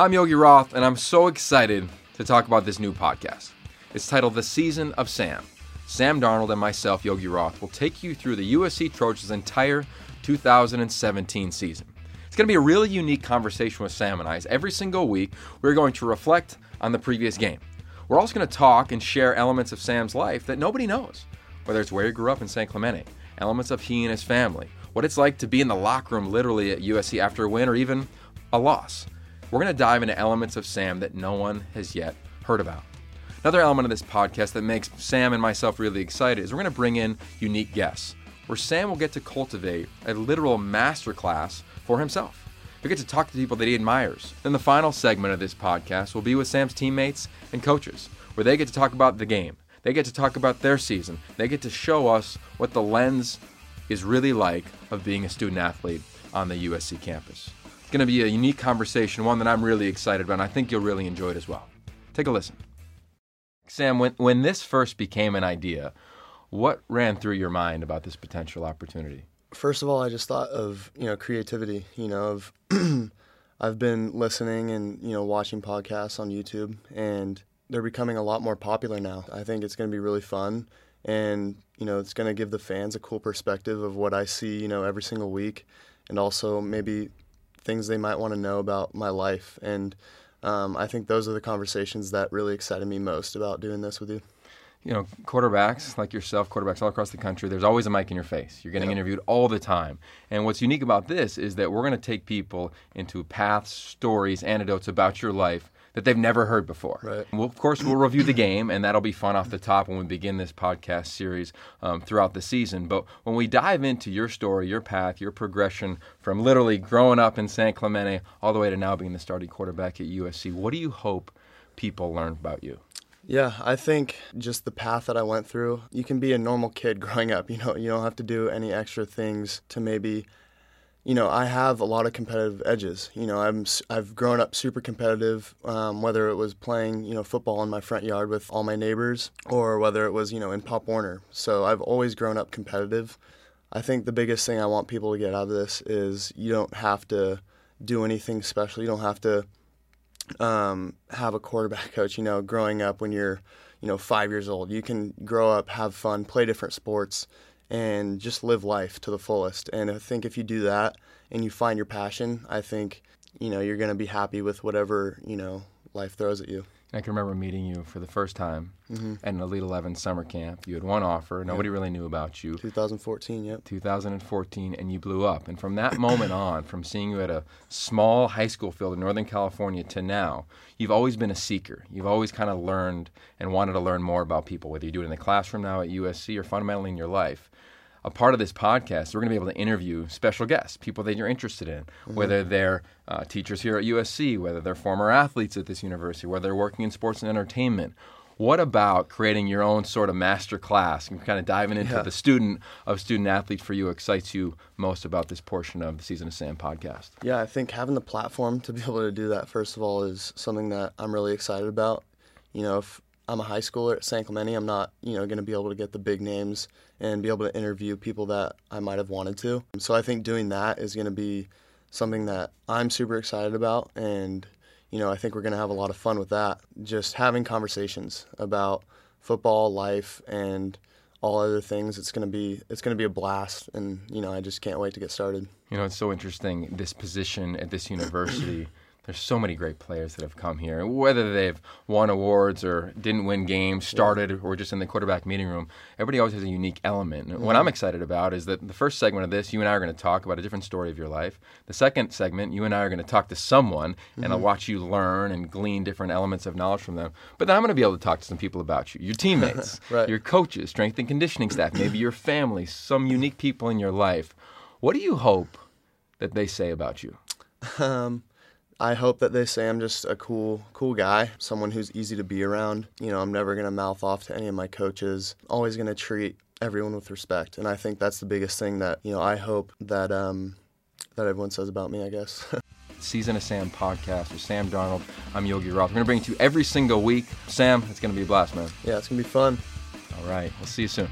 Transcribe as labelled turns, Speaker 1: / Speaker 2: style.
Speaker 1: I'm Yogi Roth, and I'm so excited to talk about this new podcast. It's titled The Season of Sam. Sam Darnold and myself, Yogi Roth, will take you through the USC Trojans' entire 2017 season. It's going to be a really unique conversation with Sam and I. As every single week, we're going to reflect on the previous game. We're also going to talk and share elements of Sam's life that nobody knows, whether it's where he grew up in San Clemente, elements of he and his family, what it's like to be in the locker room literally at USC after a win or even a loss. We're going to dive into elements of Sam that no one has yet heard about. Another element of this podcast that makes Sam and myself really excited is we're going to bring in unique guests, where Sam will get to cultivate a literal masterclass for himself. He'll get to talk to people that he admires. Then the final segment of this podcast will be with Sam's teammates and coaches, where they get to talk about the game. They get to talk about their season. They get to show us what the lens is really like of being a student athlete on the USC campus. Going to be a unique conversation, one that I'm really excited about, and I think you'll really enjoy it as well. Take a listen. Sam, when, when this first became an idea, what ran through your mind about this potential opportunity?
Speaker 2: First of all, I just thought of, you know, creativity, you know, of I've been listening and, you know, watching podcasts on YouTube and they're becoming a lot more popular now. I think it's going to be really fun and, you know, it's going to give the fans a cool perspective of what I see, you know, every single week and also maybe things they might want to know about my life. And um, I think those are the conversations that really excited me most about doing this with you.
Speaker 1: You know, quarterbacks like yourself, quarterbacks all across the country, there's always a mic in your face. You're getting yep. interviewed all the time. And what's unique about this is that we're going to take people into paths, stories, anecdotes about your life that they've never heard before.
Speaker 2: Right.
Speaker 1: Well, of course, we'll review the game, and that'll be fun off the top when we begin this podcast series um, throughout the season. But when we dive into your story, your path, your progression from literally growing up in San Clemente all the way to now being the starting quarterback at USC, what do you hope people learn about you?
Speaker 2: Yeah, I think just the path that I went through, you can be a normal kid growing up. You know, you don't have to do any extra things to maybe you know, I have a lot of competitive edges. You know, I'm I've grown up super competitive, um, whether it was playing you know football in my front yard with all my neighbors, or whether it was you know in Pop Warner. So I've always grown up competitive. I think the biggest thing I want people to get out of this is you don't have to do anything special. You don't have to um, have a quarterback coach. You know, growing up when you're you know five years old, you can grow up, have fun, play different sports and just live life to the fullest. And I think if you do that and you find your passion, I think you know you're going to be happy with whatever you know life throws at you.
Speaker 1: I can remember meeting you for the first time mm-hmm. at an Elite 11 summer camp. You had one offer. Nobody really knew about you.
Speaker 2: 2014, yep.
Speaker 1: 2014, and you blew up. And from that moment on, from seeing you at a small high school field in Northern California to now, you've always been a seeker. You've always kind of learned and wanted to learn more about people, whether you do it in the classroom now at USC or fundamentally in your life a part of this podcast, we're going to be able to interview special guests, people that you're interested in, mm-hmm. whether they're uh, teachers here at USC, whether they're former athletes at this university, whether they're working in sports and entertainment. What about creating your own sort of master class and kind of diving into yeah. the student of student athlete for you excites you most about this portion of the Season of Sam podcast?
Speaker 2: Yeah, I think having the platform to be able to do that, first of all, is something that I'm really excited about. You know, if I'm a high schooler at San Clemente. I'm not, you know, going to be able to get the big names and be able to interview people that I might have wanted to. So I think doing that is going to be something that I'm super excited about, and you know, I think we're going to have a lot of fun with that. Just having conversations about football, life, and all other things. It's going to be it's going to be a blast, and you know, I just can't wait to get started.
Speaker 1: You know, it's so interesting this position at this university. There's so many great players that have come here, whether they've won awards or didn't win games, started, or just in the quarterback meeting room. Everybody always has a unique element. Mm-hmm. What I'm excited about is that the first segment of this, you and I are going to talk about a different story of your life. The second segment, you and I are going to talk to someone, mm-hmm. and I'll mm-hmm. watch you learn and glean different elements of knowledge from them. But then I'm going to be able to talk to some people about you, your teammates,
Speaker 2: right.
Speaker 1: your coaches, strength and conditioning staff, maybe your family, some unique people in your life. What do you hope that they say about you?
Speaker 2: Um, I hope that they say I'm just a cool, cool guy, someone who's easy to be around. You know, I'm never going to mouth off to any of my coaches, always going to treat everyone with respect. And I think that's the biggest thing that, you know, I hope that, um, that everyone says about me, I guess.
Speaker 1: Season of Sam podcast with Sam Darnold. I'm Yogi Roth. We're going to bring it to you every single week. Sam, it's going to be a blast, man.
Speaker 2: Yeah, it's going to be fun.
Speaker 1: All right. We'll see you soon.